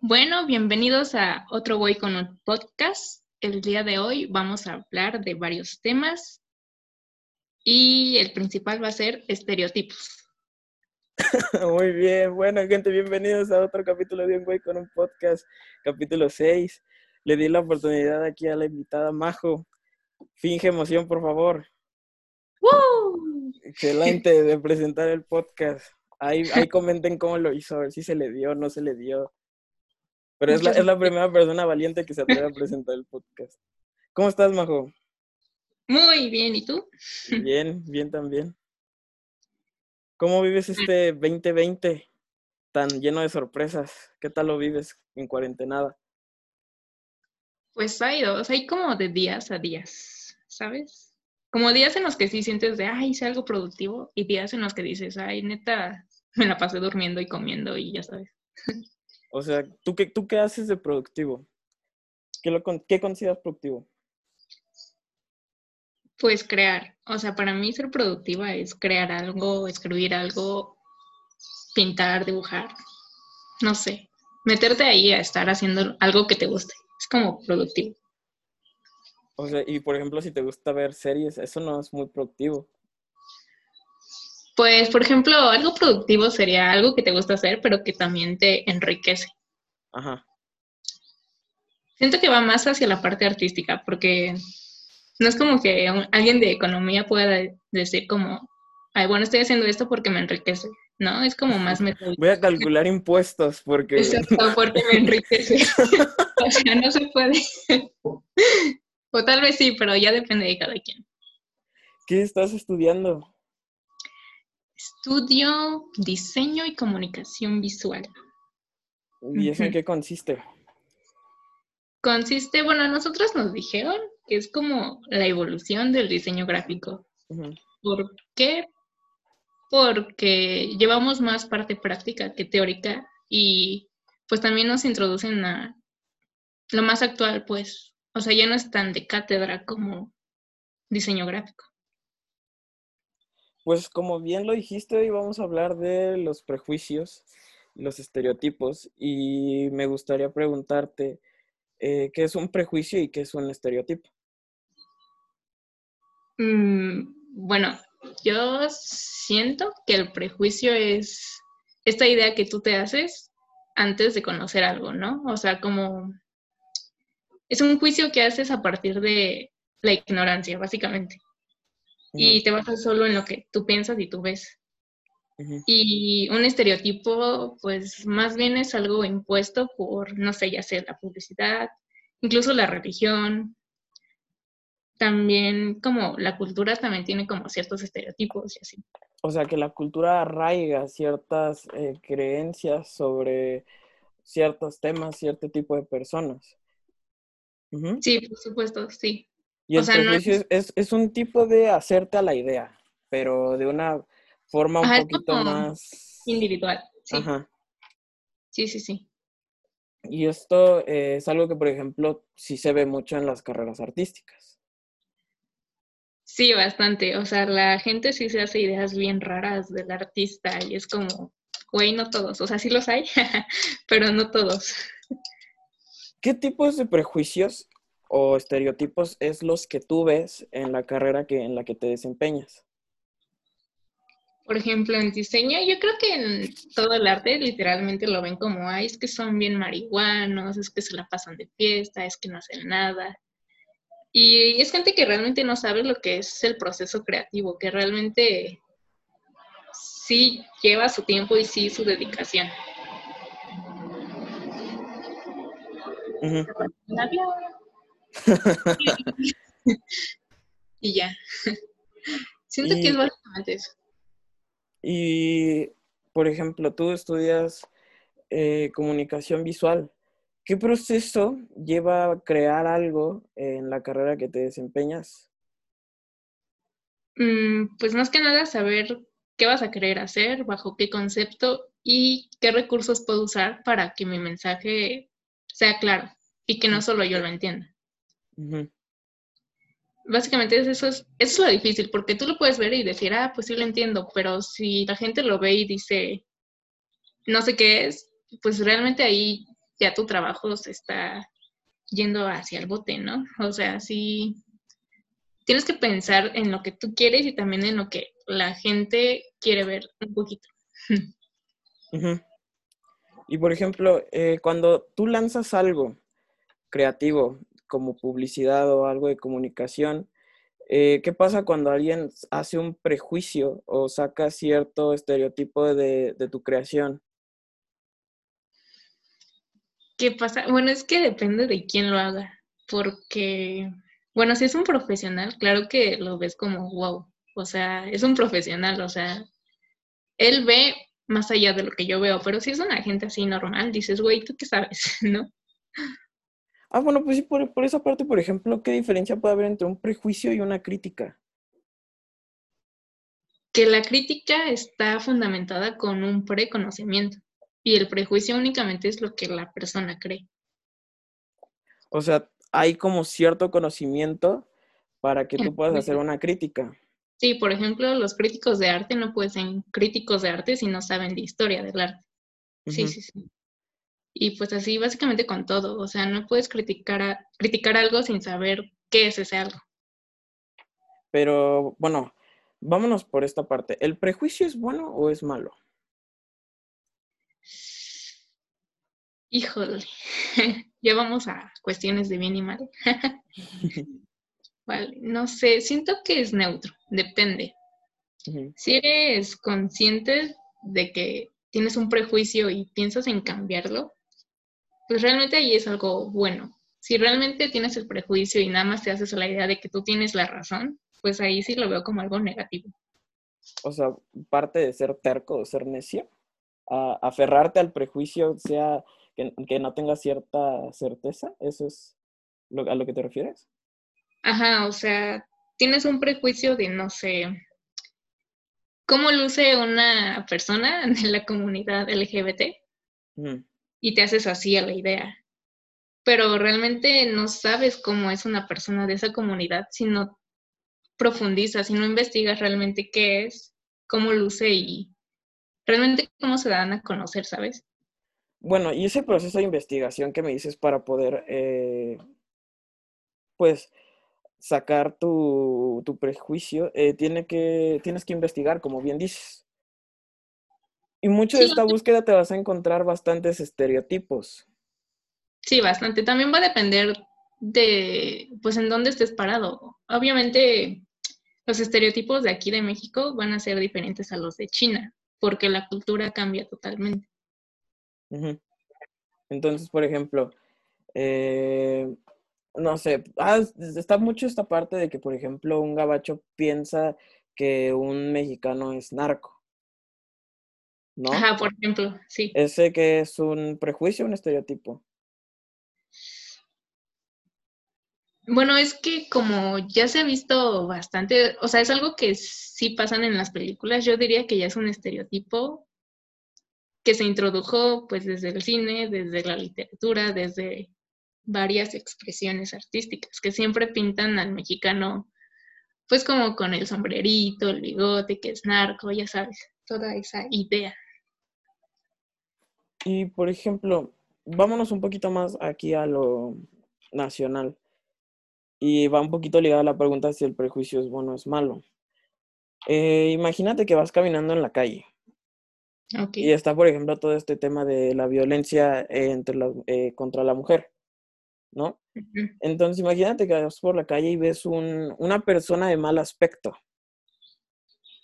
Bueno, bienvenidos a otro Voy con un podcast. El día de hoy vamos a hablar de varios temas y el principal va a ser estereotipos. Muy bien, bueno gente, bienvenidos a otro capítulo de Un Güey con un podcast, capítulo 6. Le di la oportunidad aquí a la invitada Majo. Finge emoción, por favor. ¡Woo! Excelente de presentar el podcast. Ahí, ahí comenten cómo lo hizo, a ver si se le dio no se le dio. Pero es la, es la primera persona valiente que se atreve a presentar el podcast. ¿Cómo estás, Majo? Muy bien, ¿y tú? Bien, bien también. ¿Cómo vives este 2020 tan lleno de sorpresas? ¿Qué tal lo vives en cuarentenada? Pues hay dos, hay como de días a días, ¿sabes? Como días en los que sí sientes de, ay, hice algo productivo, y días en los que dices, ay, neta, me la pasé durmiendo y comiendo y ya sabes. O sea, ¿tú qué, tú qué haces de productivo? ¿Qué, lo, qué consideras productivo? Pues crear, o sea, para mí ser productiva es crear algo, escribir algo, pintar, dibujar, no sé, meterte ahí a estar haciendo algo que te guste, es como productivo. O sea, y por ejemplo, si te gusta ver series, eso no es muy productivo. Pues, por ejemplo, algo productivo sería algo que te gusta hacer, pero que también te enriquece. Ajá. Siento que va más hacia la parte artística, porque no es como que un- alguien de economía pueda decir como, ay, bueno, estoy haciendo esto porque me enriquece, ¿no? Es como más metódico. Voy a calcular impuestos porque... Exacto, porque me enriquece. o sea, no se puede. o tal vez sí, pero ya depende de cada quien. ¿Qué estás estudiando? Estudio diseño y comunicación visual. ¿Y eso en qué consiste? Consiste, bueno, a nosotros nos dijeron que es como la evolución del diseño gráfico. ¿Por qué? Porque llevamos más parte práctica que teórica y pues también nos introducen a lo más actual, pues, o sea, ya no es tan de cátedra como diseño gráfico. Pues como bien lo dijiste, hoy vamos a hablar de los prejuicios, los estereotipos, y me gustaría preguntarte, eh, ¿qué es un prejuicio y qué es un estereotipo? Mm, bueno, yo siento que el prejuicio es esta idea que tú te haces antes de conocer algo, ¿no? O sea, como es un juicio que haces a partir de la ignorancia, básicamente. Y te basas solo en lo que tú piensas y tú ves. Y un estereotipo, pues más bien es algo impuesto por, no sé, ya sea la publicidad, incluso la religión. También como la cultura también tiene como ciertos estereotipos y así. O sea, que la cultura arraiga ciertas eh, creencias sobre ciertos temas, cierto tipo de personas. Sí, por supuesto, sí. Y o el sea, no prejuicio es, es, es un tipo de hacerte a la idea, pero de una forma un Ajá, poquito más... Individual, sí. Ajá. Sí, sí, sí. Y esto eh, es algo que, por ejemplo, sí se ve mucho en las carreras artísticas. Sí, bastante. O sea, la gente sí se hace ideas bien raras del artista y es como, güey, no todos. O sea, sí los hay, pero no todos. ¿Qué tipos de prejuicios o estereotipos es los que tú ves en la carrera que, en la que te desempeñas? Por ejemplo, en diseño, yo creo que en todo el arte literalmente lo ven como, ay, es que son bien marihuanos, es que se la pasan de fiesta, es que no hacen nada. Y es gente que realmente no sabe lo que es el proceso creativo, que realmente sí lleva su tiempo y sí su dedicación. y ya. Siento que Y- es básicamente eso. Y, por ejemplo, tú estudias eh, comunicación visual. ¿Qué proceso lleva a crear algo en la carrera que te desempeñas? Mm, pues más que nada saber qué vas a querer hacer, bajo qué concepto y qué recursos puedo usar para que mi mensaje sea claro y que no solo yo lo entienda. Básicamente es eso, es, eso es lo difícil, porque tú lo puedes ver y decir, ah, pues sí lo entiendo, pero si la gente lo ve y dice, no sé qué es, pues realmente ahí ya tu trabajo se está yendo hacia el bote, ¿no? O sea, sí, tienes que pensar en lo que tú quieres y también en lo que la gente quiere ver un poquito. Y por ejemplo, eh, cuando tú lanzas algo creativo como publicidad o algo de comunicación, eh, ¿qué pasa cuando alguien hace un prejuicio o saca cierto estereotipo de, de tu creación? ¿Qué pasa? Bueno, es que depende de quién lo haga, porque, bueno, si es un profesional, claro que lo ves como wow, o sea, es un profesional, o sea, él ve más allá de lo que yo veo, pero si es una gente así normal, dices, güey, ¿tú qué sabes? ¿No? Ah, bueno, pues sí, por, por esa parte, por ejemplo, ¿qué diferencia puede haber entre un prejuicio y una crítica? Que la crítica está fundamentada con un preconocimiento y el prejuicio únicamente es lo que la persona cree. O sea, hay como cierto conocimiento para que tú puedas hacer una crítica. Sí, por ejemplo, los críticos de arte no pueden ser críticos de arte si no saben de historia del arte. Sí, sí, sí. Y pues así básicamente con todo, o sea, no puedes criticar, criticar algo sin saber qué es ese algo. Pero bueno, vámonos por esta parte. ¿El prejuicio es bueno o es malo? Híjole, ya vamos a cuestiones de bien y mal. vale, no sé, siento que es neutro, depende. Si eres consciente de que tienes un prejuicio y piensas en cambiarlo, pues realmente ahí es algo bueno. Si realmente tienes el prejuicio y nada más te haces la idea de que tú tienes la razón, pues ahí sí lo veo como algo negativo. O sea, parte de ser terco o ser necio, a aferrarte al prejuicio, sea que, no tenga cierta certeza, ¿eso es a lo que te refieres? Ajá, o sea, tienes un prejuicio de, no sé, cómo luce una persona de la comunidad LGBT y te haces así a la idea. Pero realmente no sabes cómo es una persona de esa comunidad si no profundizas, si no investigas realmente qué es, cómo luce y realmente cómo se dan a conocer, ¿sabes? Bueno, y ese proceso de investigación que me dices para poder, eh, pues, sacar tu, prejuicio, eh, tiene que, tienes que investigar, como bien dices. Y mucho de esta búsqueda te vas a encontrar bastantes estereotipos. Sí, bastante. También va a depender de, pues, en dónde estés parado. Obviamente, los estereotipos de aquí de México van a ser diferentes a los de China, porque la cultura cambia totalmente. Entonces, por ejemplo, eh, no sé, ah, está mucho esta parte de que, por ejemplo, un gabacho piensa que un mexicano es narco. ¿No? Ajá, por ejemplo, sí. Ese que es un prejuicio, un estereotipo. Bueno, es que como ya se ha visto bastante, o sea, es algo que sí pasan en las películas, yo diría que ya es un estereotipo que se introdujo pues desde el cine, desde la literatura, desde varias expresiones artísticas, que siempre pintan al mexicano pues como con el sombrerito, el bigote, que es narco, ya sabes, toda esa idea. Y por ejemplo, vámonos un poquito más aquí a lo nacional. Y va un poquito ligada a la pregunta si el prejuicio es bueno o es malo. Eh, imagínate que vas caminando en la calle. Y está, por ejemplo, todo este tema de la violencia entre eh, contra la mujer, ¿no? Entonces, imagínate que vas por la calle y ves un, una persona de mal aspecto.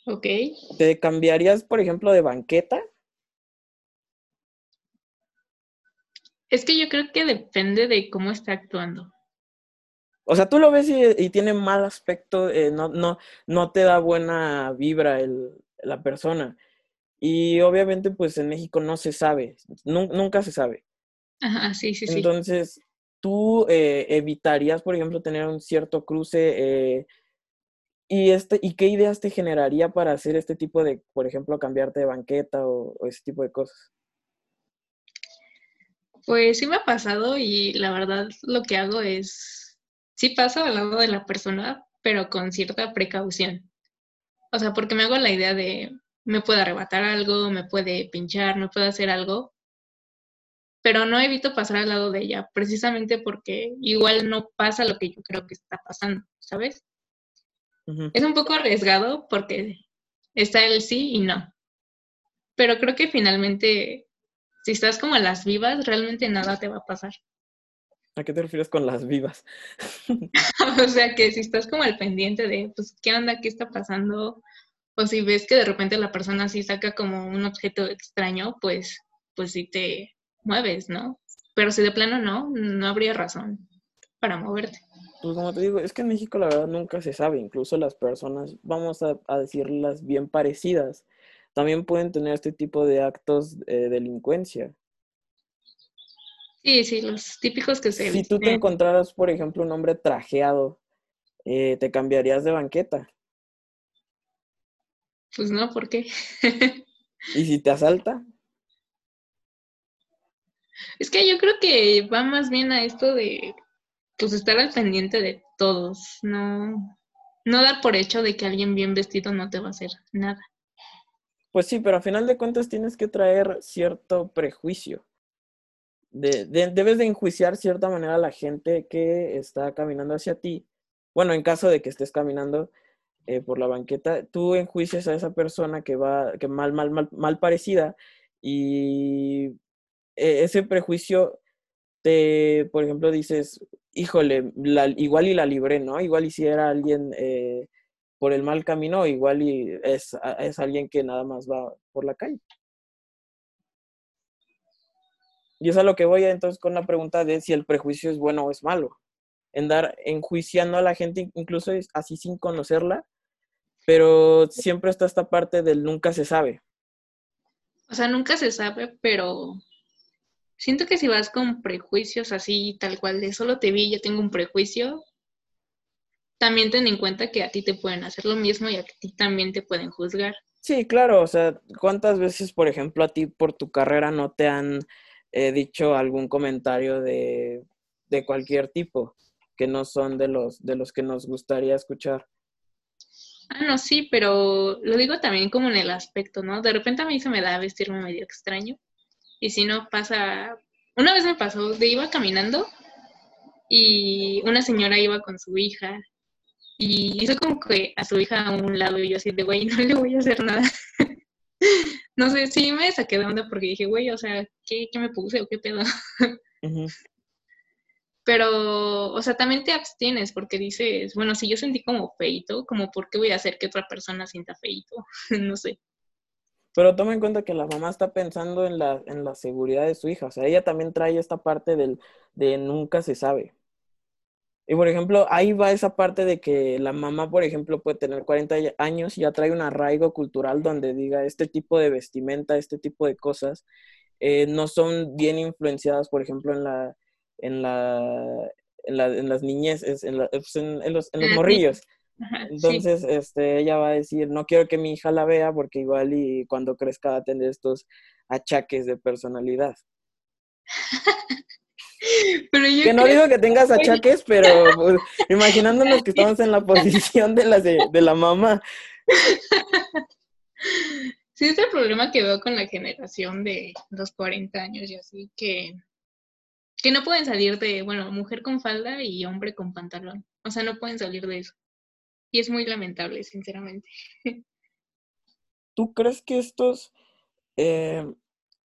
Ok. ¿Te cambiarías, por ejemplo, de banqueta Es que yo creo que depende de cómo está actuando. O sea, tú lo ves y, tiene mal aspecto, eh, no, no, no te da buena vibra el, la persona. Y obviamente, pues en México no se sabe, nunca se sabe. Ajá, sí, sí, sí. Entonces, tú eh, evitarías, por ejemplo, tener un cierto cruce. Eh, ¿y, este, ¿Y qué ideas te generaría para hacer este tipo de, por ejemplo, cambiarte de banqueta o ese tipo de cosas? Pues sí me ha pasado y la verdad lo que hago es, sí paso al lado de la persona, pero con cierta precaución. O sea, porque me hago la idea de, me puede arrebatar algo, me puede pinchar, me puede hacer algo. pero no evito pasar al lado de ella, precisamente porque igual no pasa lo que yo creo que está pasando, ¿sabes? Es un poco arriesgado porque está el sí y no. Pero creo que finalmente, si estás como a las vivas, realmente nada te va a pasar. ¿A qué te refieres con las vivas? o sea, que si estás como al pendiente de, pues, ¿qué onda? ¿Qué está pasando? O si ves que de repente la persona sí saca como un objeto extraño, pues, pues sí te mueves, ¿no? Pero si de plano no, no habría razón para moverte. Pues como te digo, es que en México la verdad nunca se sabe, incluso las personas, vamos a, decirlas bien parecidas, también pueden tener este tipo de actos de delincuencia. Sí, sí, los típicos que se... Si tú te encontraras, por ejemplo, un hombre trajeado, eh, ¿te cambiarías de banqueta? Pues no, ¿por qué? ¿Y si te asalta? Es que yo creo que va más bien a esto de pues estar al pendiente de todos, no, no dar por hecho de que alguien bien vestido no te va a hacer nada. Pues sí, pero a final de cuentas tienes que traer cierto prejuicio. De, debes de enjuiciar cierta manera a la gente que está caminando hacia ti. Bueno, en caso de que estés caminando eh, por la banqueta, tú enjuicias a esa persona que va, que mal, mal, mal, mal parecida y e, ese prejuicio te, por ejemplo, dices, híjole, igual y la libré, ¿no? Igual y si era alguien eh, por el mal camino, igual y es, es alguien que nada más va por la calle. Y es a lo que voy entonces con la pregunta de si el prejuicio es bueno o es malo. En dar, enjuiciando a la gente, incluso así sin conocerla, pero siempre está esta parte del nunca se sabe. O sea, nunca se sabe, pero Siento que si vas con prejuicios así, tal cual, de solo te vi, ya tengo un prejuicio, también ten en cuenta que a ti te pueden hacer lo mismo y a ti también te pueden juzgar. Sí, claro, o sea, ¿cuántas veces, por ejemplo, a ti por tu carrera no te han eh, dicho algún comentario de, de cualquier tipo que no son de los, de los que nos gustaría escuchar? Ah, no, sí, pero lo digo también como en el aspecto, ¿no? De repente a mí se me da vestirme medio extraño y si no pasa, una vez me pasó, de iba caminando y una señora iba con su hija y hizo como que a su hija a un lado y yo así de, güey, no le voy a hacer nada. no sé, sí me saqué de onda porque dije, güey, o sea, ¿qué, me puse o qué pedo? Pero, o sea, también te abstienes porque dices, bueno, si yo sentí como feito, como por qué voy a hacer que otra persona sienta feito, no sé. Pero toma en cuenta que la mamá está pensando en la, en la seguridad de su hija. O sea, ella también trae esta parte del, de nunca se sabe. Y por ejemplo, ahí va esa parte de que la mamá, por ejemplo, puede tener 40 años y ya trae un arraigo cultural donde diga este tipo de vestimenta, este tipo de cosas, eh, no son bien influenciadas, por ejemplo, en la, en la, en, la, en las niñeces, en, pues, en, los, en los morrillos. Entonces, este, ella va a decir, no quiero que mi hija la vea porque igual y cuando crezca va a tener estos achaques de personalidad. que no digo que tengas achaques, pero pues, imaginándonos que estamos en la posición de la, de, la mamá. Sí, es el problema que veo con la generación de los 40 años y así, que, que no pueden salir de, bueno, mujer con falda y hombre con pantalón. O sea, no pueden salir de eso. Y es muy lamentable, sinceramente. ¿Tú crees que estos eh,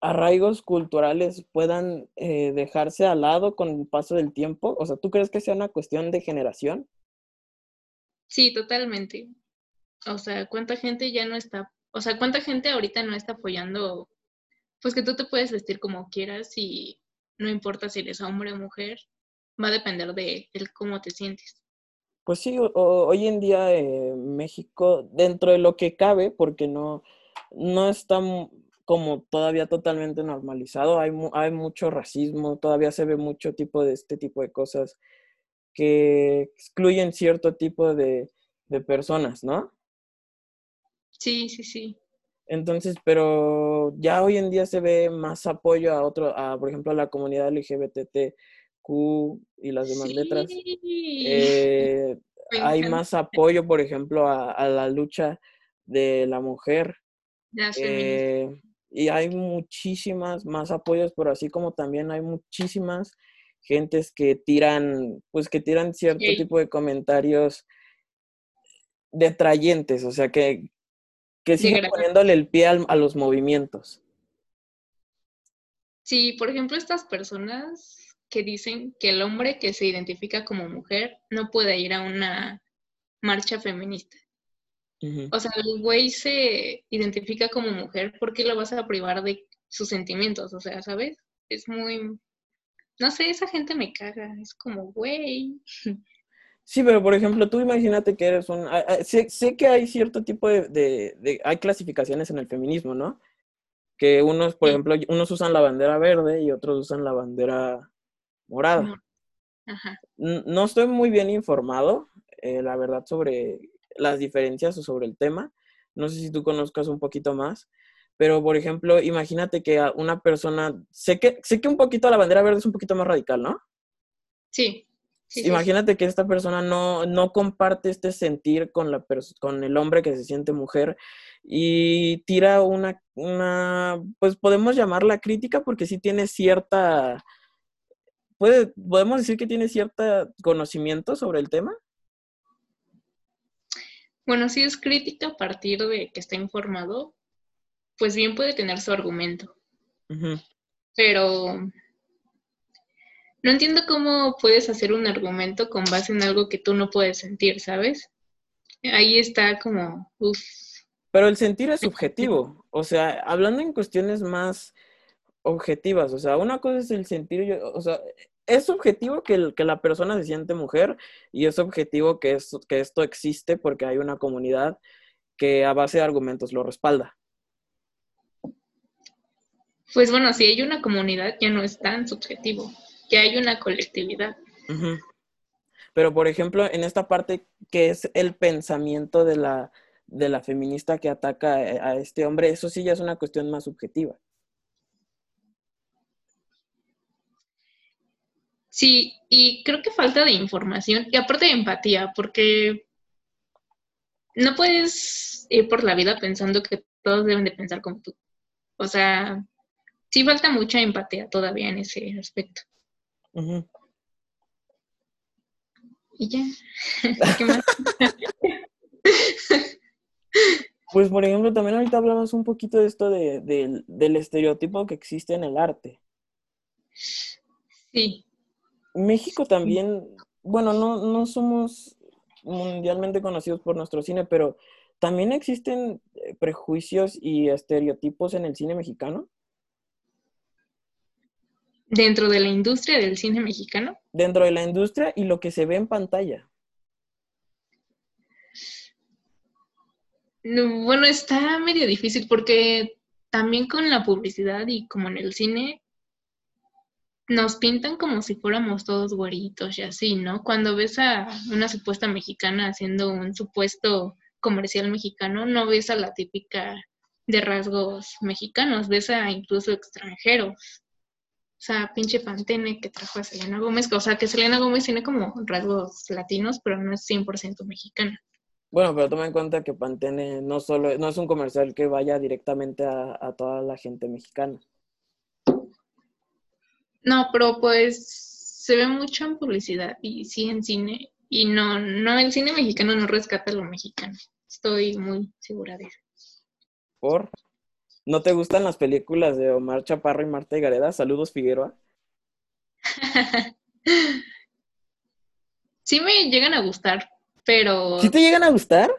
arraigos culturales puedan eh, dejarse al lado con el paso del tiempo? O sea, ¿tú crees que sea una cuestión de generación? Sí, totalmente. O sea, ¿cuánta gente ya no está, o sea, cuánta gente ahorita no está apoyando, pues que tú te puedes vestir como quieras y no importa si eres hombre o mujer, va a depender de, de cómo te sientes. Pues sí, hoy en día eh, México, dentro de lo que cabe, porque no, no está como todavía totalmente normalizado, hay, hay mucho racismo, todavía se ve mucho tipo de este tipo de cosas que excluyen cierto tipo de, de personas, ¿no? Sí, sí, sí. Entonces, pero ya hoy en día se ve más apoyo a otro, a, por ejemplo, a la comunidad LGBT Q y las demás letras. Eh, hay más apoyo, por ejemplo, a, la lucha de la mujer. Eh, y hay muchísimas más apoyos, pero así como también hay muchísimas gentes que tiran, pues que tiran cierto tipo de comentarios detrayentes, o sea, que, que siguen poniéndole el pie a los movimientos. Sí, por ejemplo, estas personas que dicen que el hombre que se identifica como mujer no puede ir a una marcha feminista. O sea, el güey se identifica como mujer, ¿por qué lo vas a privar de sus sentimientos? O sea, ¿sabes? Es muy... No sé, esa gente me caga, es como, güey. Sí, pero por ejemplo, tú imagínate que eres un... Sé, sé que hay cierto tipo de, de, Hay clasificaciones en el feminismo, ¿no? Que unos, por ejemplo, unos usan la bandera verde y otros usan la bandera morada. Ajá. No estoy muy bien informado, eh, la verdad, sobre las diferencias o sobre el tema. No sé si tú conozcas un poquito más, pero por ejemplo, imagínate que una persona, sé que, sé que un poquito la bandera verde es un poquito más radical, ¿no? Sí. imagínate que esta persona no, no comparte este sentir con, la con el hombre que se siente mujer y tira una, una, pues podemos llamarla crítica porque sí tiene cierta, puede, podemos decir que tiene cierto conocimiento sobre el tema. Bueno, si es crítica a partir de que está informado, pues bien puede tener su argumento. Pero no entiendo cómo puedes hacer un argumento con base en algo que tú no puedes sentir, ¿sabes? Ahí está como, uff. Pero el sentir es subjetivo. O sea, hablando en cuestiones más objetivas, o sea, una cosa es el sentir, o sea, es objetivo que, que, la persona se siente mujer y es objetivo que, que esto existe porque hay una comunidad que a base de argumentos lo respalda. Pues bueno, si hay una comunidad ya no es tan subjetivo, ya hay una colectividad. Pero por ejemplo, en esta parte que es el pensamiento de la, de la feminista que ataca a este hombre, eso sí ya es una cuestión más subjetiva. Sí, y creo que falta de información y aparte de empatía, porque no puedes ir por la vida pensando que todos deben de pensar como tú. O sea, sí falta mucha empatía todavía en ese aspecto. Y ya. ¿Qué más? pues por ejemplo, también ahorita hablamos un poquito de esto de, del estereotipo que existe en el arte. Sí. México también, bueno, no, no somos mundialmente conocidos por nuestro cine, pero también existen eh, prejuicios y estereotipos en el cine mexicano. ¿Dentro de la industria del cine mexicano? Dentro de la industria y lo que se ve en pantalla. bueno, está medio difícil porque también con la publicidad y como en el cine, nos pintan como si fuéramos todos güeritos y así, ¿no? Cuando ves a una supuesta mexicana haciendo un supuesto comercial mexicano, no ves a la típica de rasgos mexicanos, ves a incluso extranjeros. O sea, pinche Pantene que trajo a Selena Gómez, o sea, que Selena Gómez tiene como rasgos latinos, pero no es 100% mexicana. Bueno, pero toma en cuenta que Pantene no solo no es un comercial que vaya directamente a toda la gente mexicana. No, pero pues se ve mucho en publicidad y sí en cine. Y no, no, el cine mexicano no rescata lo mexicano. Estoy muy segura de eso. ¿Por? ¿No te gustan las películas de Omar Chaparro y Marta Gareda? Saludos, Figueroa. sí me llegan a gustar, pero... ¿Sí te llegan a gustar?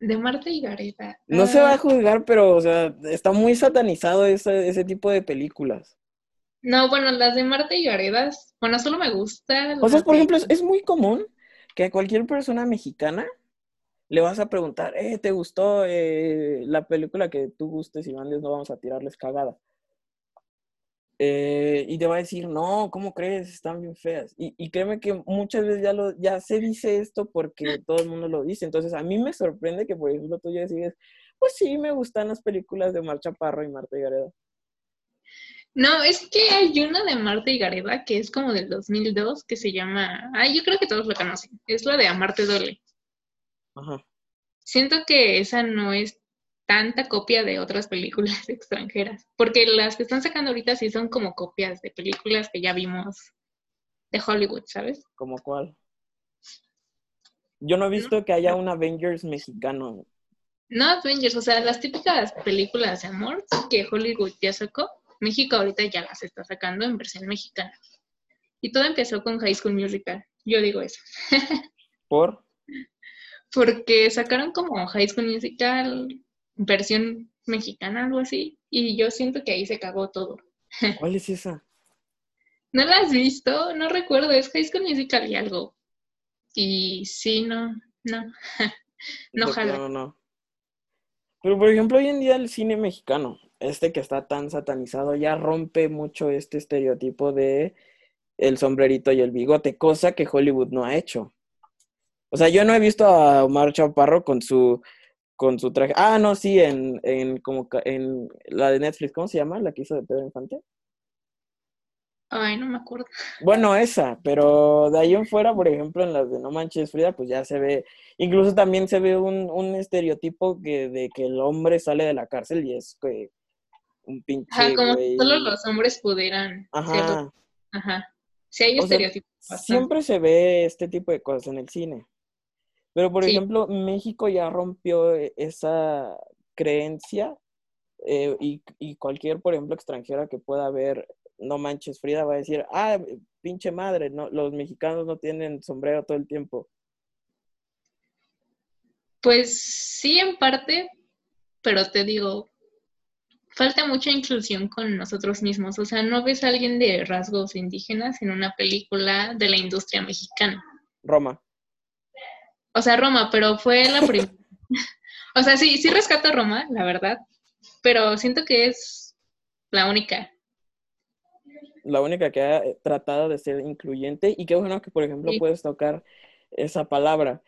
De Marta y Gareda. No se va a ah. juzgar, pero, o sea, está muy satanizado ese, ese tipo de películas. No, bueno, las de Marta y Garedas, bueno, solo me gusta. O sea, por ejemplo, es, muy común que a cualquier persona mexicana le vas a preguntar, eh, ¿te gustó eh, la película que tú gustes y mandes? No vamos a tirarles cagada. Eh, y te va a decir, no, ¿cómo crees? Están bien feas. Y, y, créeme que muchas veces ya, lo, ya se dice esto porque todo el mundo lo dice. Entonces, a mí me sorprende que, por ejemplo, tú ya decides, pues sí, me gustan las películas de Marcha Parro y Marta y Gareda. No, es que hay una de Marta y Gareda que es como del 2002 que se llama. Ay, yo creo que todos lo conocen. Es la de Amarte Dole. Ajá. Siento que esa no es tanta copia de otras películas extranjeras, porque las que están sacando ahorita sí son como copias de películas que ya vimos de Hollywood, ¿sabes? ¿Como cuál? Yo no he visto que haya un Avengers mexicano. No Avengers, o sea, las típicas películas de amor que Hollywood ya sacó, México ahorita ya las está sacando en versión mexicana. Y todo empezó con High School Musical. Yo digo eso. ¿Por? Porque sacaron como High School Musical versión mexicana, algo así, y yo siento que ahí se cagó todo. ¿Cuál es esa? ¿No la has visto? No recuerdo, es High School Musical y algo. Y sí, no, no. no jala. No, no. Pero por ejemplo, hoy en día el cine mexicano, este que está tan satanizado, ya rompe mucho este estereotipo de el sombrerito y el bigote, cosa que Hollywood no ha hecho. O sea, yo no he visto a Omar Chaparro con su con su traje. Ah, no, sí, en, en como en la de Netflix, ¿cómo se llama? La que hizo de Pedro Infante. Ay, no me acuerdo. Bueno, esa, pero de ahí en fuera, por ejemplo, en las de No Manches Frida, pues ya se ve, incluso también se ve un, un estereotipo que, de que el hombre sale de la cárcel y es que un pinche. Ajá, como solo los hombres pudieran. Ajá. Ajá. Sí, hay estereotipos. siempre se ve este tipo de cosas en el cine. Pero, por ejemplo, México ya rompió e, esa creencia eh, y, y, cualquier, por ejemplo, extranjera que pueda ver, no manches, Frida va a decir, ah, pinche madre, no, los mexicanos no tienen sombrero todo el tiempo. Pues sí, en parte, pero te digo, falta mucha inclusión con nosotros mismos. O sea, no ves a alguien de rasgos indígenas en una película de la industria mexicana. Roma. O sea, Roma, pero fue la primera. o sea, sí, sí rescato Roma, la verdad, pero siento que es la única. La única que ha tratado de ser incluyente y qué bueno que, por ejemplo, puedes tocar esa palabra.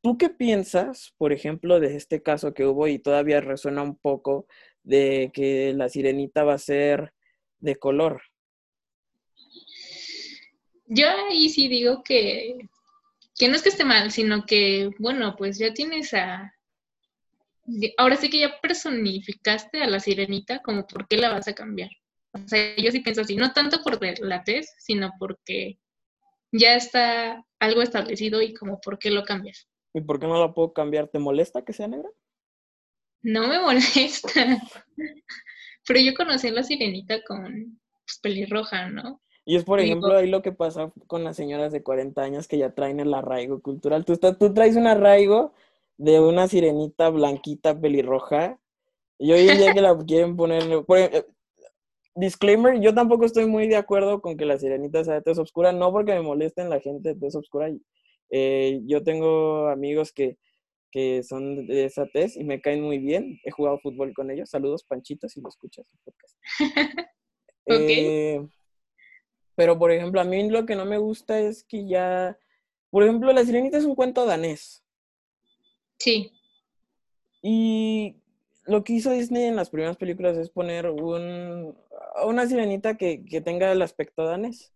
¿Tú qué piensas, por ejemplo, de este caso que hubo y todavía resuena un poco de que la sirenita va a ser de color? Yo ahí sí digo que que no es que esté mal, sino que, bueno, pues ya tienes a... Ahora sí que ya personificaste a la sirenita, como por qué la vas a cambiar. O sea, yo sí pienso así, no tanto por la tez, sino porque ya está algo establecido y como por qué lo cambias. ¿Y por qué no la puedo cambiar? ¿Te molesta que sea negra? No me molesta. Pero yo conocí a la sirenita con pues, pelirroja, ¿no? Y es, por ejemplo, ahí lo que pasa con las señoras de 40 años que ya traen el arraigo cultural. Tú, tú traes un arraigo de una sirenita blanquita pelirroja y hoy en día que la quieren poner... disclaimer, yo tampoco estoy muy de acuerdo con que la sirenita sea de tez oscura, no porque me molesten la gente de tez oscura. Eh, yo tengo amigos que, que son de esa tez y me caen muy bien. He jugado fútbol con ellos. Saludos, Panchito, si lo escuchas. okay. Eh, pero, por ejemplo, a mí lo que no me gusta es que ya, por ejemplo, La Sirenita es un cuento danés. Sí. Y lo que hizo Disney en las primeras películas es poner un, una sirenita que, tenga el aspecto danés.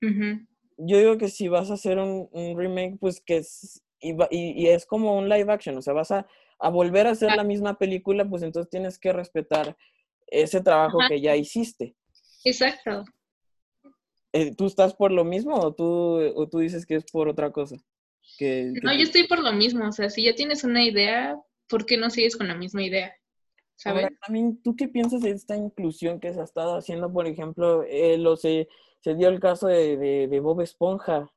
Yo digo que si vas a hacer un, remake, pues que es, y, es como un live action, o sea, vas a, volver a hacer la misma película, pues entonces tienes que respetar ese trabajo que ya hiciste. Exacto. Eh, ¿Tú estás por lo mismo o tú, o tú dices que es por otra cosa? Que, no, yo estoy por lo mismo. O sea, si ya tienes una idea, ¿por qué no sigues con la misma idea? ¿Sabes? también, ¿tú qué piensas de esta inclusión que se ha estado haciendo? Por ejemplo, eh, lo se, se dio el caso de, de, Bob Esponja,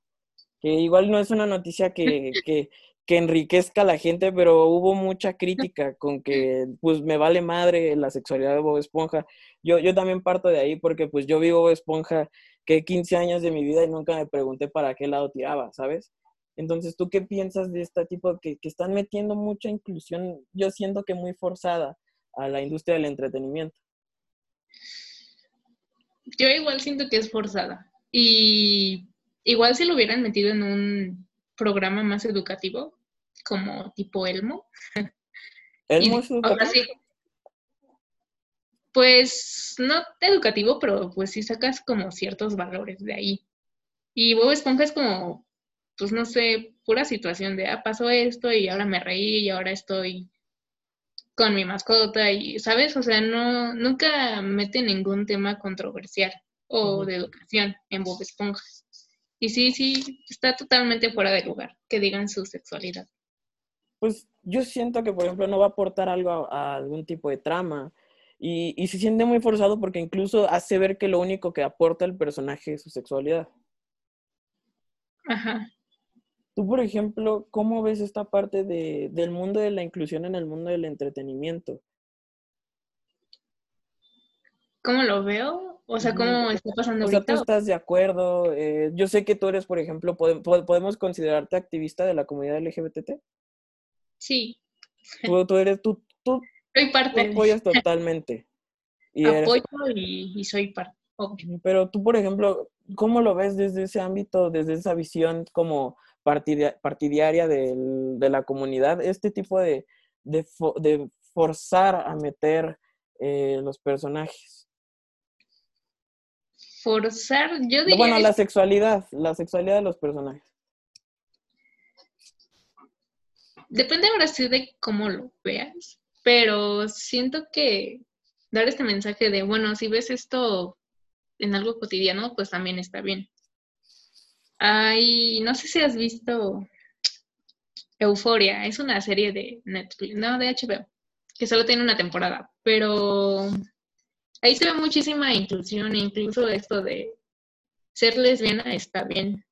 que igual no es una noticia que, que, que enriquezca a la gente, pero hubo mucha crítica con que, pues, me vale madre la sexualidad de Bob Esponja. Yo, yo también parto de ahí porque, pues, yo vi Bob Esponja que 15 años de mi vida y nunca me pregunté para qué lado tiraba, ¿sabes? Entonces, ¿tú qué piensas de este tipo que, que están metiendo mucha inclusión, yo siento que muy forzada a la industria del entretenimiento? Yo igual siento que es forzada. Y igual si lo hubieran metido en un programa más educativo, como tipo Elmo. ¿Elmo es educativo? pues no educativo, pero pues sí sacas como ciertos valores de ahí. Y Bob Esponja es como, pues no sé, pura situación de, ah, pasó esto y ahora me reí y ahora estoy con mi mascota y, ¿sabes? O sea, no, nunca mete ningún tema controversial o de educación en Bob Esponja. Y sí, sí, está totalmente fuera de lugar que digan su sexualidad. Pues yo siento que, por ejemplo, no va a aportar algo a, algún tipo de trama. Y, y, se siente muy forzado porque incluso hace ver que lo único que aporta el personaje es su sexualidad. Ajá. Tú, por ejemplo, ¿cómo ves esta parte de, del mundo de la inclusión en el mundo del entretenimiento? ¿Cómo lo veo? O sea, ¿cómo está pasando o sea, ¿tú estás de acuerdo? Eh, yo sé que tú eres, por ejemplo, ¿podemos considerarte activista de la comunidad LGBT? Sí. Tú, eres, tú, tú, soy parte. Tú apoyas totalmente. Y Apoyo y, soy parte. Pero tú, por ejemplo, ¿cómo lo ves desde ese ámbito, desde esa visión como partidaria de la comunidad, este tipo de, de, forzar a meter eh, los personajes. Forzar, yo diría... Bueno, la sexualidad, la sexualidad de los personajes. Depende ahora sí de cómo lo veas, pero siento que dar este mensaje de, bueno, si ves esto en algo cotidiano, pues también está bien. Ay, no sé si has visto Euforia, es una serie de Netflix, no, de HBO, que solo tiene una temporada, pero ahí se ve muchísima inclusión, incluso esto de ser lesbiana está bien,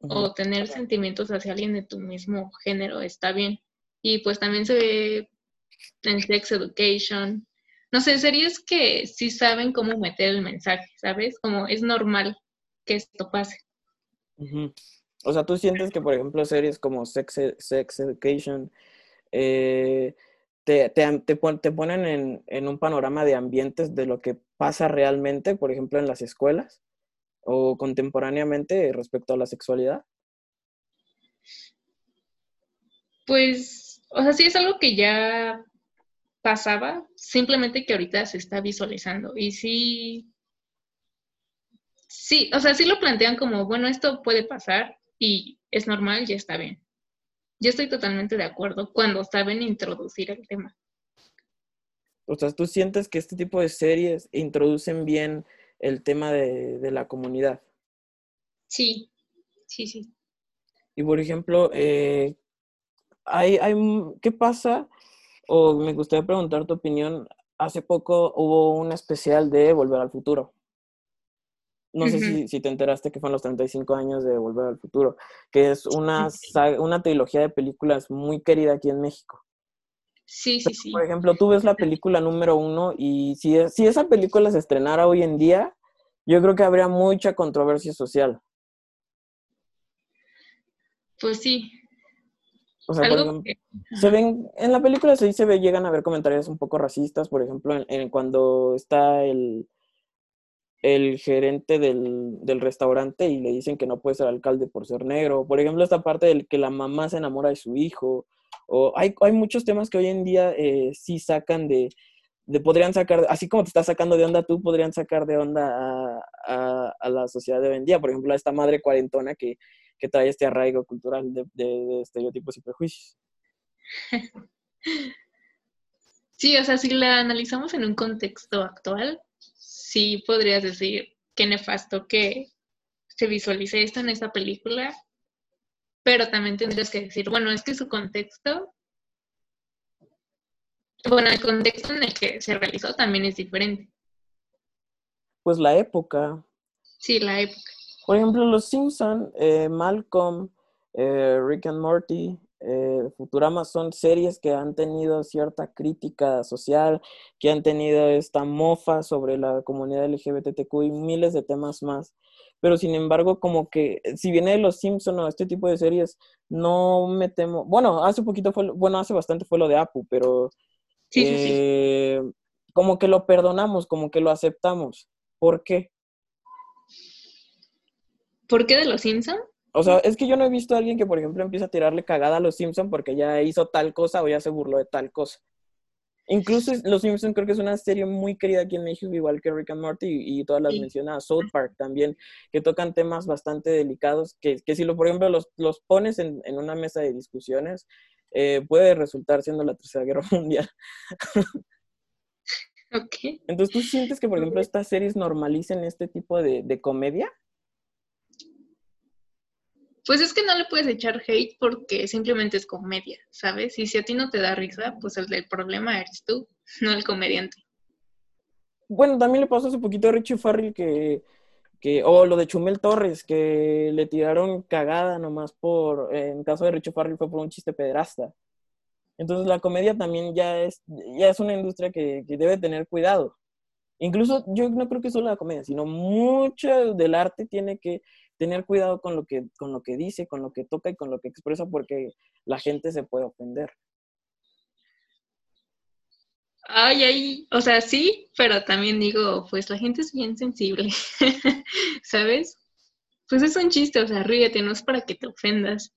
o tener sentimientos hacia alguien de tu mismo género está bien. Y pues también se ve en Sex Education. No sé, series que sí saben cómo meter el mensaje, ¿sabes? Como es normal que esto pase. O sea, tú sientes que, por ejemplo, series como Sex, Sex Education eh, te, te, ponen en, en, un panorama de ambientes de lo que pasa realmente, por ejemplo, en las escuelas o contemporáneamente respecto a la sexualidad. Pues, o sea, sí es algo que ya pasaba, simplemente que ahorita se está visualizando. Y sí, Sí, o sea, sí lo plantean como, bueno, esto puede pasar y es normal, ya está bien. Yo estoy totalmente de acuerdo cuando saben introducir el tema. O sea, ¿tú sientes que este tipo de series introducen bien el tema de, la comunidad? Sí, sí, sí. Y por ejemplo, eh, hay, hay, ¿qué pasa? O me gustaría preguntar tu opinión. Hace poco hubo un especial de Volver al Futuro. No sé si, si, te enteraste que fueron los 35 años de Volver al Futuro, que es una, una trilogía de películas muy querida aquí en México. Sí, sí, sí. Por ejemplo, tú ves la película número uno y si, si esa película se estrenara hoy en día, yo creo que habría mucha controversia social. Pues sí. O sea, por ejemplo, se ven, en la película sí se ve, llegan a ver comentarios un poco racistas, por ejemplo, en cuando está el, el gerente del, del, restaurante y le dicen que no puede ser alcalde por ser negro. Por ejemplo, esta parte del que la mamá se enamora de su hijo. O hay, hay muchos temas que hoy en día eh, sí sacan de, de, podrían sacar, así como te estás sacando de onda tú, podrían sacar de onda a, la sociedad de hoy en día. Por ejemplo, a esta madre cuarentona que, que trae este arraigo cultural de, de estereotipos y prejuicios. Sí, o sea, si la analizamos en un contexto actual, sí podrías decir qué nefasto que se visualice esto en esta película, pero también tendrías que decir, bueno, es que su contexto, bueno, el contexto en el que se realizó también es diferente. Pues la época. Sí, la época. Por ejemplo, Los Simpson, eh, Malcolm, eh, Rick and Morty, eh, Futurama son series que han tenido cierta crítica social, que han tenido esta mofa sobre la comunidad LGBTQ y miles de temas más. Pero sin embargo, como que si viene de Los Simpson o este tipo de series, no me temo. Bueno, hace poquito fue, bueno, hace bastante fue lo de Apu, pero eh, como que lo perdonamos, como que lo aceptamos. ¿Por qué? ¿Por qué de Los Simpson? O sea, es que yo no he visto a alguien que, por ejemplo, empieza a tirarle cagada a los Simpsons porque ya hizo tal cosa o ya se burló de tal cosa. Incluso Los Simpsons creo que es una serie muy querida aquí en México, igual que Rick and Morty y, todas las mencionadas. South Park también, que tocan temas bastante delicados, que, que si, lo, por ejemplo, los, los pones en, en, una mesa de discusiones, eh, puede resultar siendo la Tercera Guerra Mundial. ok. Entonces, ¿tú sientes que, por ejemplo, estas series normalicen este tipo de, comedia? Pues es que no le puedes echar hate porque simplemente es comedia, ¿sabes? Y si a ti no te da risa, pues el problema eres tú, no el comediante. Bueno, también le pasó hace poquito a Richie Farrell que o lo de Chumel Torres, que le tiraron cagada nomás por, en caso de Richo Farrell fue por un chiste pederasta. Entonces la comedia también ya es, ya es una industria que, debe tener cuidado. Incluso yo no creo que solo la comedia, sino mucho del arte tiene que tener cuidado con lo que, con lo que dice, con lo que toca y con lo que expresa, porque la gente se puede ofender. Ay, ay, o sea, sí, pero también digo, pues la gente es bien sensible, ¿sabes? Pues es un chiste, o sea, ríete, no es para que te ofendas.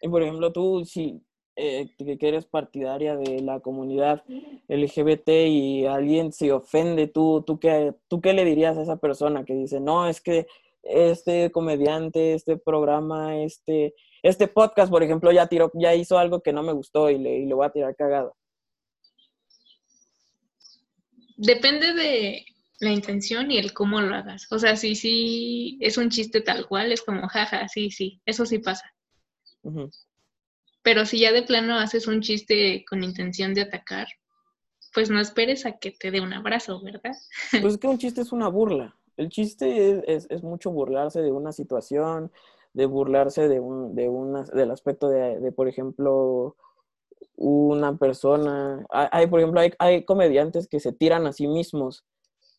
Y por ejemplo, tú, si eh, que eres partidaria de la comunidad LGBT y alguien se ofende, ¿tú, tú, qué, ¿tú qué le dirías a esa persona que dice, no, es que este comediante, este programa, este, este podcast, por ejemplo, ya tiró, ya hizo algo que no me gustó y le, y le voy a tirar cagado? depende de la intención y el cómo lo hagas. O sea, si sí es un chiste tal cual, es como, jaja, sí, sí, eso sí pasa. Pero si ya de plano haces un chiste con intención de atacar, pues no esperes a que te dé un abrazo, ¿verdad? Pues es que un chiste es una burla. El chiste es, mucho burlarse de una situación, de burlarse de un, de una, del aspecto de, de, por ejemplo, una persona. Hay, por ejemplo, hay, comediantes que se tiran a sí mismos.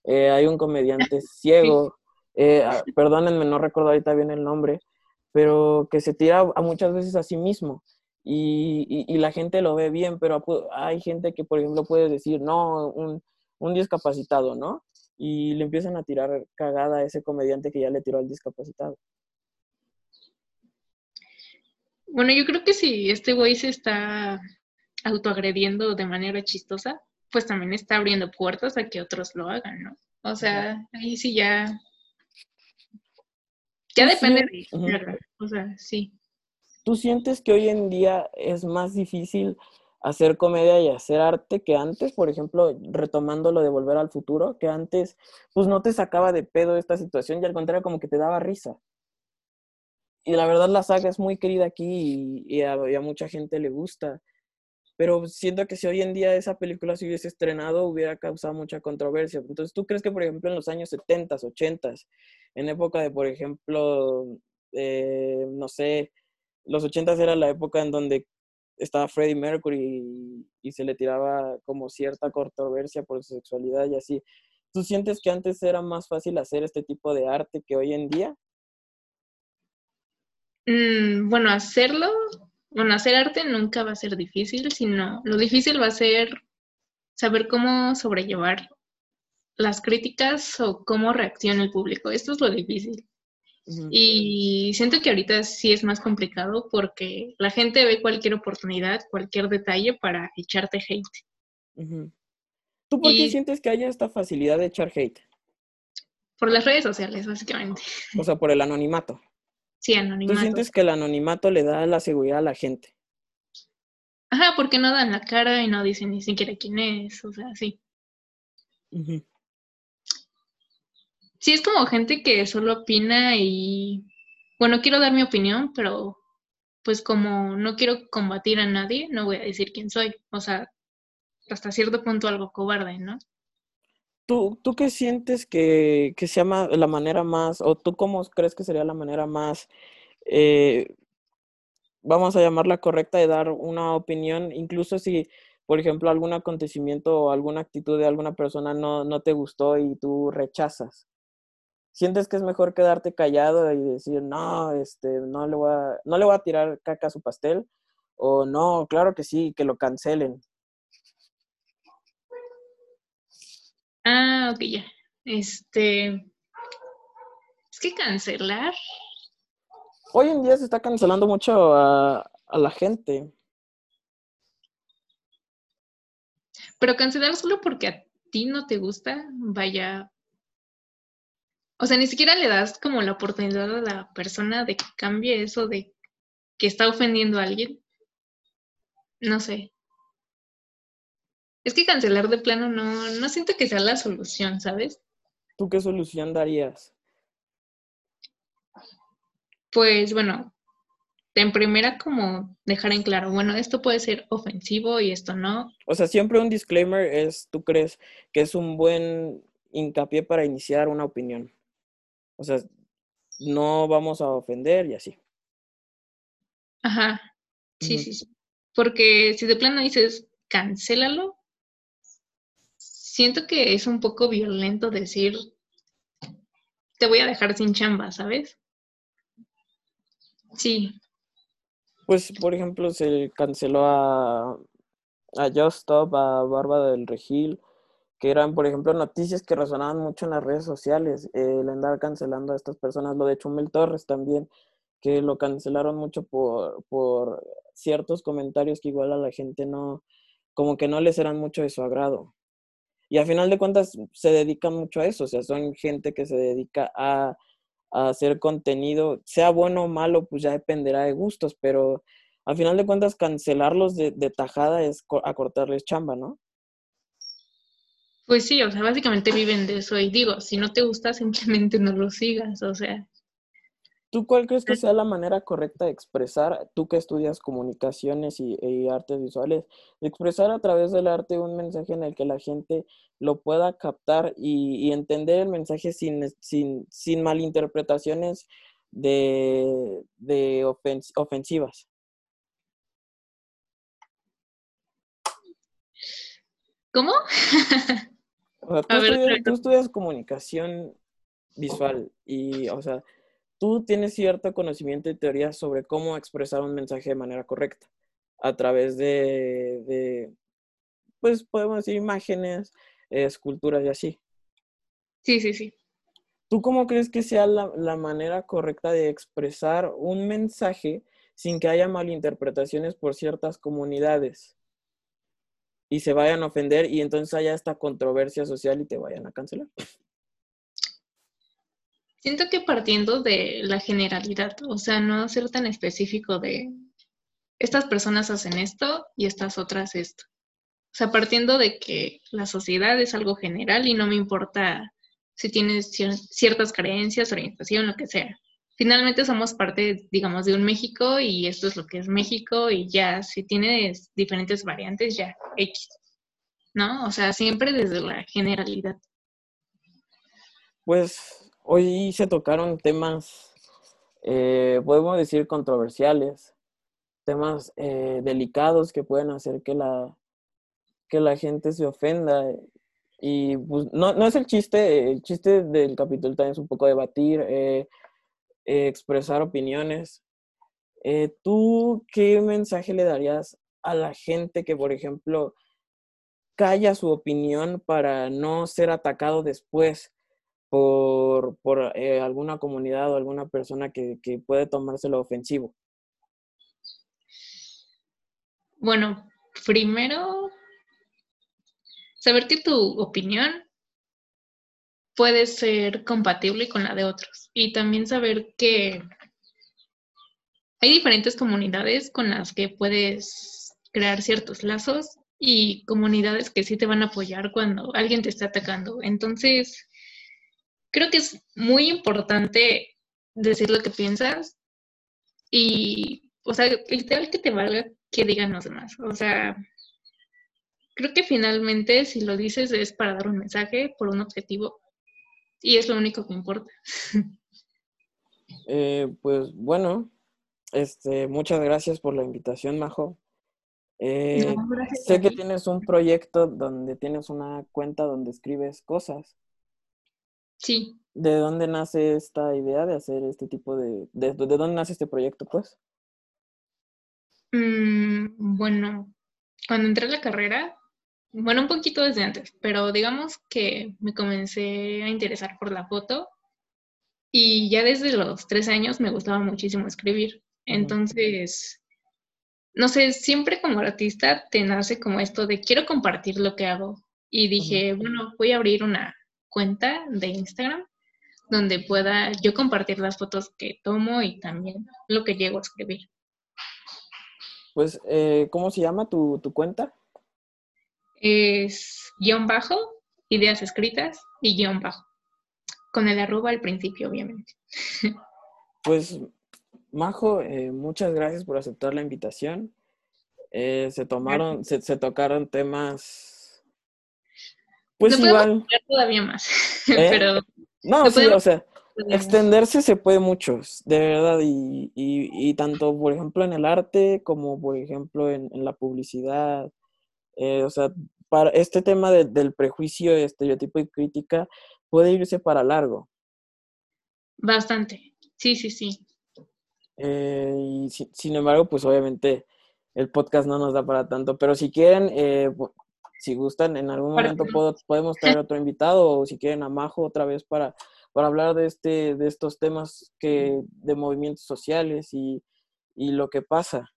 Eh, hay un comediante ciego, eh, ah, perdónenme, no recuerdo ahorita bien el nombre, pero que se tira a muchas veces a sí mismo. Y, la gente lo ve bien, pero hay gente que, por ejemplo, puede decir, no, un, un discapacitado, ¿no? Y le empiezan a tirar cagada a ese comediante que ya le tiró al discapacitado. Bueno, yo creo que si este güey se está autoagrediendo de manera chistosa, pues también está abriendo puertas a que otros lo hagan, ¿no? O sea, ahí sí ya. Ya depende de. O sea, sí. ¿Tú sientes que hoy en día es más difícil hacer comedia y hacer arte que antes? Por ejemplo, retomando lo de volver al futuro, que antes, pues no te sacaba de pedo esta situación y al contrario, como que te daba risa. Y la verdad, la saga es muy querida aquí y, a, mucha gente le gusta pero siento que si hoy en día esa película se hubiese estrenado hubiera causado mucha controversia. Entonces, ¿tú crees que, por ejemplo, en los años 70, 80, en época de, por ejemplo, eh, no sé, los 80 era la época en donde estaba Freddie Mercury y, se le tiraba como cierta controversia por su sexualidad y así. ¿Tú sientes que antes era más fácil hacer este tipo de arte que hoy en día? Mm, bueno, hacerlo bueno, hacer arte nunca va a ser difícil, sino lo difícil va a ser saber cómo sobrellevar las críticas o cómo reacciona el público. Esto es lo difícil. Y siento que ahorita sí es más complicado porque la gente ve cualquier oportunidad, cualquier detalle para echarte hate. ¿Tú por qué sientes que haya esta facilidad de echar hate? Por las redes sociales, básicamente. O sea, por el anonimato. Sí, anonimato. ¿Tú sientes que el anonimato le da la seguridad a la gente? Ajá, porque no dan la cara y no dicen ni siquiera quién es, o sea, sí. Sí, es como gente que solo opina y, bueno, quiero dar mi opinión, pero pues como no quiero combatir a nadie, no voy a decir quién soy. O sea, hasta cierto punto algo cobarde, ¿no? ¿Tú, ¿Tú qué sientes que, que sea la manera más, o tú cómo crees que sería la manera más, eh, vamos a llamarla correcta, de dar una opinión, incluso si, por ejemplo, algún acontecimiento o alguna actitud de alguna persona no, no te gustó y tú rechazas? ¿Sientes que es mejor quedarte callado y decir, no, este, no le voy a, no le voy a tirar caca a su pastel? O no, claro que sí, que lo cancelen. Ah, ok, ya. Este. Es que cancelar. Hoy en día se está cancelando mucho a, la gente. Pero cancelar solo porque a ti no te gusta, vaya. O sea, ni siquiera le das como la oportunidad a la persona de que cambie eso de que está ofendiendo a alguien. no sé. Es que cancelar de plano no, no siento que sea la solución, ¿sabes? ¿Tú qué solución darías? Pues bueno, en primera como dejar en claro, bueno, esto puede ser ofensivo y esto no. O sea, siempre un disclaimer es, ¿tú crees que es un buen hincapié para iniciar una opinión? O sea, no vamos a ofender y así. Ajá, sí, sí, sí. Porque si de plano dices, cancélalo, siento que es un poco violento decir, te voy a dejar sin chamba, ¿sabes? Sí. Pues, por ejemplo, se canceló a, a Just Stop, a Bárbara del Regil, que eran, por ejemplo, noticias que resonaban mucho en las redes sociales, el andar cancelando a estas personas, lo de Chumel Torres también, que lo cancelaron mucho por, por ciertos comentarios que igual a la gente no, como que no les eran mucho de su agrado. Y a final de cuentas se dedican mucho a eso, o sea, son gente que se dedica a, hacer contenido, sea bueno o malo, pues ya dependerá de gustos, pero a final de cuentas cancelarlos de, de tajada es acortarles chamba, ¿no? Pues sí, o sea, básicamente viven de eso y digo, si no te gusta, simplemente no lo sigas, o sea. ¿Tú cuál crees que sea la manera correcta de expresar, tú que estudias comunicaciones y, artes visuales, de expresar a través del arte un mensaje en el que la gente lo pueda captar y, entender el mensaje sin, sin, sin malinterpretaciones de, de ofensivas? ¿Cómo? tú, estudias, comunicación visual y, o sea, tú tienes cierto conocimiento y teoría sobre cómo expresar un mensaje de manera correcta a través de, pues podemos decir imágenes, esculturas y así. Sí, sí, sí. ¿Tú cómo crees que sea la, la, manera correcta de expresar un mensaje sin que haya malinterpretaciones por ciertas comunidades? Y se vayan a ofender y entonces haya esta controversia social y te vayan a cancelar. Siento que partiendo de la generalidad, o sea, no ser tan específico de estas personas hacen esto y estas otras esto. O sea, partiendo de que la sociedad es algo general y no me importa si tienes ciertas creencias, orientación, lo que sea. Finalmente somos parte, digamos, de un México y esto es lo que es México y ya, si tienes diferentes variantes, ya, X. ¿No? O sea, siempre desde la generalidad. Pues hoy se tocaron temas, eh, podemos decir, controversiales, temas eh, delicados que pueden hacer que la, que la gente se ofenda. Y pues, no, no es el chiste, el chiste del capítulo también es un poco debatir, eh, expresar opiniones. ¿Tú qué mensaje le darías a la gente que, por ejemplo, calla su opinión para no ser atacado después por, por eh, alguna comunidad o alguna persona que, que puede tomárselo ofensivo? Bueno, primero, saber tu opinión puede ser compatible con la de otros y también saber que hay diferentes comunidades con las que puedes crear ciertos lazos y comunidades que sí te van a apoyar cuando alguien te está atacando. Entonces, creo que es muy importante decir lo que piensas y, o sea, literal que te valga que digan los demás. O sea, creo que finalmente si lo dices es para dar un mensaje por un objetivo y es lo único que importa. Eh, pues bueno, este, muchas gracias por la invitación, Majo. Eh, sé que tienes un proyecto donde tienes una cuenta donde escribes cosas. Sí. ¿De dónde nace esta idea de hacer este tipo de... ¿De, dónde nace este proyecto, pues? Mm, bueno, cuando entré a la carrera, bueno, un poquito desde antes, pero digamos que me comencé a interesar por la foto y ya desde los tres años me gustaba muchísimo escribir. Entonces, no sé, siempre como artista te nace como esto de quiero compartir lo que hago. Y dije, bueno, voy a abrir una cuenta de Instagram donde pueda yo compartir las fotos que tomo y también lo que llego a escribir. pues, eh, ¿cómo se llama tu, tu cuenta? Es guion bajo, ideas escritas y guion bajo. Con el arroba al principio, obviamente. Pues, Majo, eh, muchas gracias por aceptar la invitación. Eh, se tomaron, se, se tocaron temas. Pues No igual. todavía más, ¿Eh? pero No, se sí, o sea, extenderse se puede mucho, de verdad, y, y, y tanto, por ejemplo, en el arte como, por ejemplo, en, en la publicidad. Eh, o sea, para este tema de- del prejuicio, estereotipo y crítica puede irse para largo. bastante. Sí, sí, sí. Eh, y si- sin embargo, pues obviamente el podcast no nos da para tanto, pero si quieren, eh, si gustan, en algún momento puedo- podemos traer otro invitado o si quieren a Majo otra vez para, para hablar de, este, de estos temas que, de movimientos sociales y, y lo que pasa,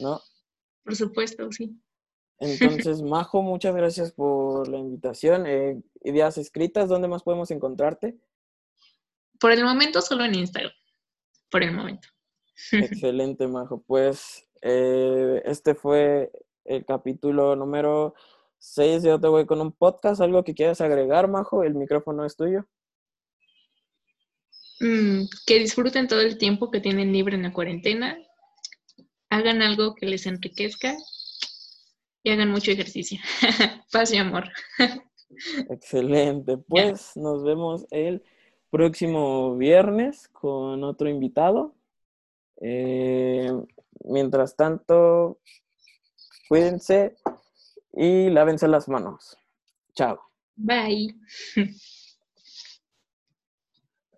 ¿no? Por supuesto, sí. Entonces, Majo, muchas gracias por la invitación. Eh, ideas escritas, ¿dónde más podemos encontrarte? Por el momento solo en Instagram. Por el momento. Excelente, Majo. Pues eh, este fue el capítulo número 6 de Otro Güey con un podcast. ¿Algo que quieras agregar, Majo? El micrófono es tuyo. Mm, que disfruten todo el tiempo que tienen libre en la cuarentena. Hagan algo que les enriquezca y hagan mucho ejercicio. Paz y amor. Excelente. Pues nos vemos el próximo viernes con otro invitado. Eh, mientras tanto, cuídense y lávense las manos. Chao. Bye.